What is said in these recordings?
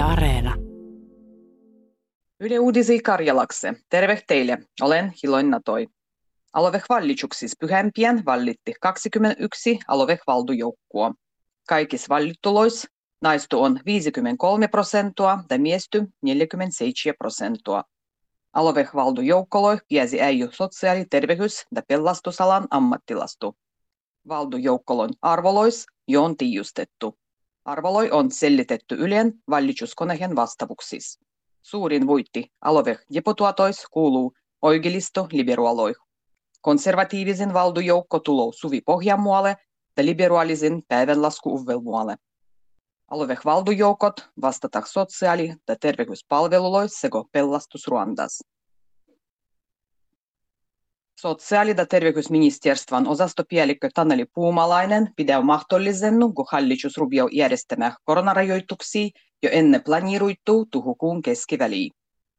Areena. Yle Uudisi Karjalakse. Terve teille. Olen Hiloin Natoi. Alovehvallitsuksissa pyhämpien vallitti 21 alovehvaldujoukkua. Kaikissa vallittulois naistu on 53 prosenttia ja miesty 47 prosenttia. Alovehvaldujoukkolo piesi äijy sosiaali-, terveys- ja pelastusalan ammattilastu. Valdujoukkolon arvolois jo on tiijustettu. Arvoloi on sellitetty Ylen vallitsuskonehen vastavuksissa. Suurin voitti aloveh deputuatois kuuluu oikelisto liberaaloi. Konservatiivisen valdujoukko tulou Suvi Pohjanmualle ja liberaalisen päivänlasku Uvvelmualle. Aloveh valdujoukot vastata sosiaali- ja terveyspalvelulois sekä pellastus Ruandas. Sosiaali- ja terveysministeriön osastopäällikkö Taneli Puumalainen pidää mahdollisennu, kun hallitus ruviaa järjestämään koronarajoituksia jo ennen planeeruittuu tuhukuun keskiväliin.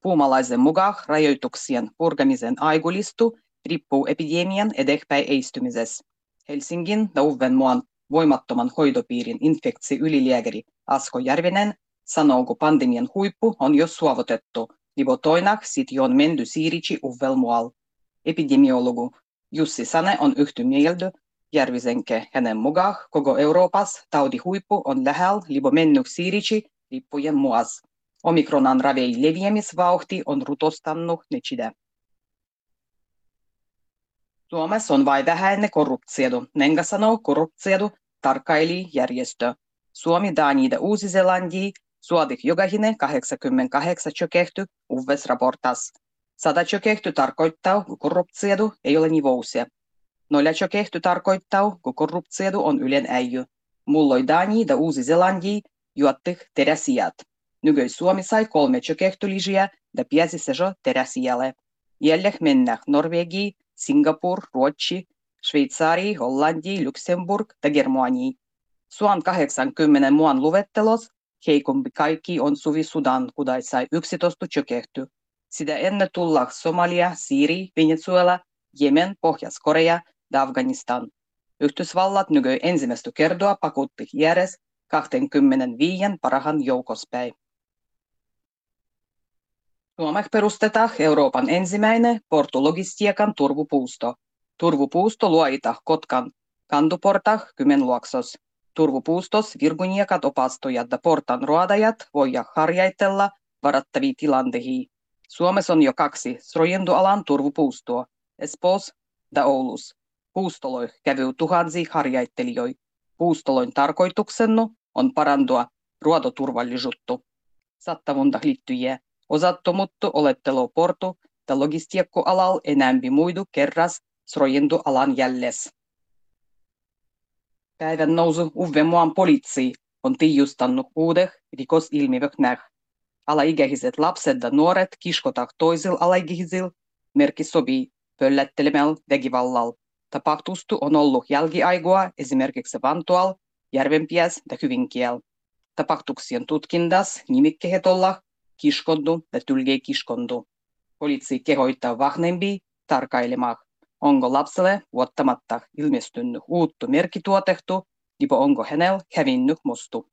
Puumalaisen mukaan rajoituksien purkamisen aikulistu riippuu epidemian edespäin eistymisessä. Helsingin ja Uudenmaan voimattoman hoitopiirin infektsi ylilääkäri Asko Järvinen sanoo, kun pandemian huippu on jo suovotettu, livo toinak sit on menty siirici Uudenmaal. Epidemiologu Jussi Sane on yhty mieltä Järvisenke hänen mukaan koko Euroopassa taudihuippu on lähellä livo mennyt siirici lippujen muas. Omikronan ravei leviämisvauhti on rutostannut nechide. Suomessa on vain vähäinen korruptiodu. Nenga sanoo korruptiodu tarkkaili järjestö. Suomi, Dani ja Uusi-Seelanti suodik jokahine 88 chokehty uves raportas. Sada chokehty tarkoittaa, kun korruptiodu ei ole nivousia. Nolla chokehty tarkoittaa, kun korruptiodu on ylen äijy. Mulloi Dani ja Uusi-Seelanti juottih teräsijat. Nygöi Suomi sai kolme chokehtylijiä ja piäsi sejo teräsijalle. Jäljeh mennä Norvegi, Singapur, Ruotsi, Sveitsari, Hollandi, Luxemburg ja Germani. Suon 80 muan luvettelos heikompi kaikki on Suvi Sudan, kudai sai 11 chokehty. Sitä ennen tulla Somalia, Siiri, Venezuela, Jemen, Pohjois-Korea ja Afganistan. Yhdysvallat nykyi ensimmäistä kertoa pakutti järjes 25 parahan joukospäin. Suomessa perustetaan Euroopan ensimmäinen portulogistiikan turvupuusto. Turvupuusto luoita Kotkan kantuporta Kymenluoksos. Turvupuustos virguniekat opastojat ja portan ruodajat voivat harjaitella varattavia tilanteita. Suomessa on jo kaksi srojendualan turvupuustoa, Espoos ja Oulus. Puustoloi kävyy tuhansia harjaittelijoita. Puustoloin tarkoituksennu on parantua ruodoturvallisuutta. Sattavunta liittyjiä osattomuttu olettelo portu ja logistiikkoalal enämpi muidu kerras srojendu alan jälles. Päivän nousu Uudenmaan poliitsi on tiijustannut uudet rikosilmiöt näh. Alaikäiset lapset ja nuoret kiskotak toisilla merkki sopii pöllättelemällä väkivallalla. Tapahtustu on ollut jälkiaikoa esimerkiksi Vantual, Järvenpiäs ja Hyvinkiel. Tapahtuksien tutkintas nimikkeet olla kiskondu ja tylgei kiskondu. Poliitsi kehoittaa vahnempi tarkailemaan, onko lapselle vuottamatta ilmestynyt uuttu merkituotehtu, lipo onko hänellä hävinnyt mustu.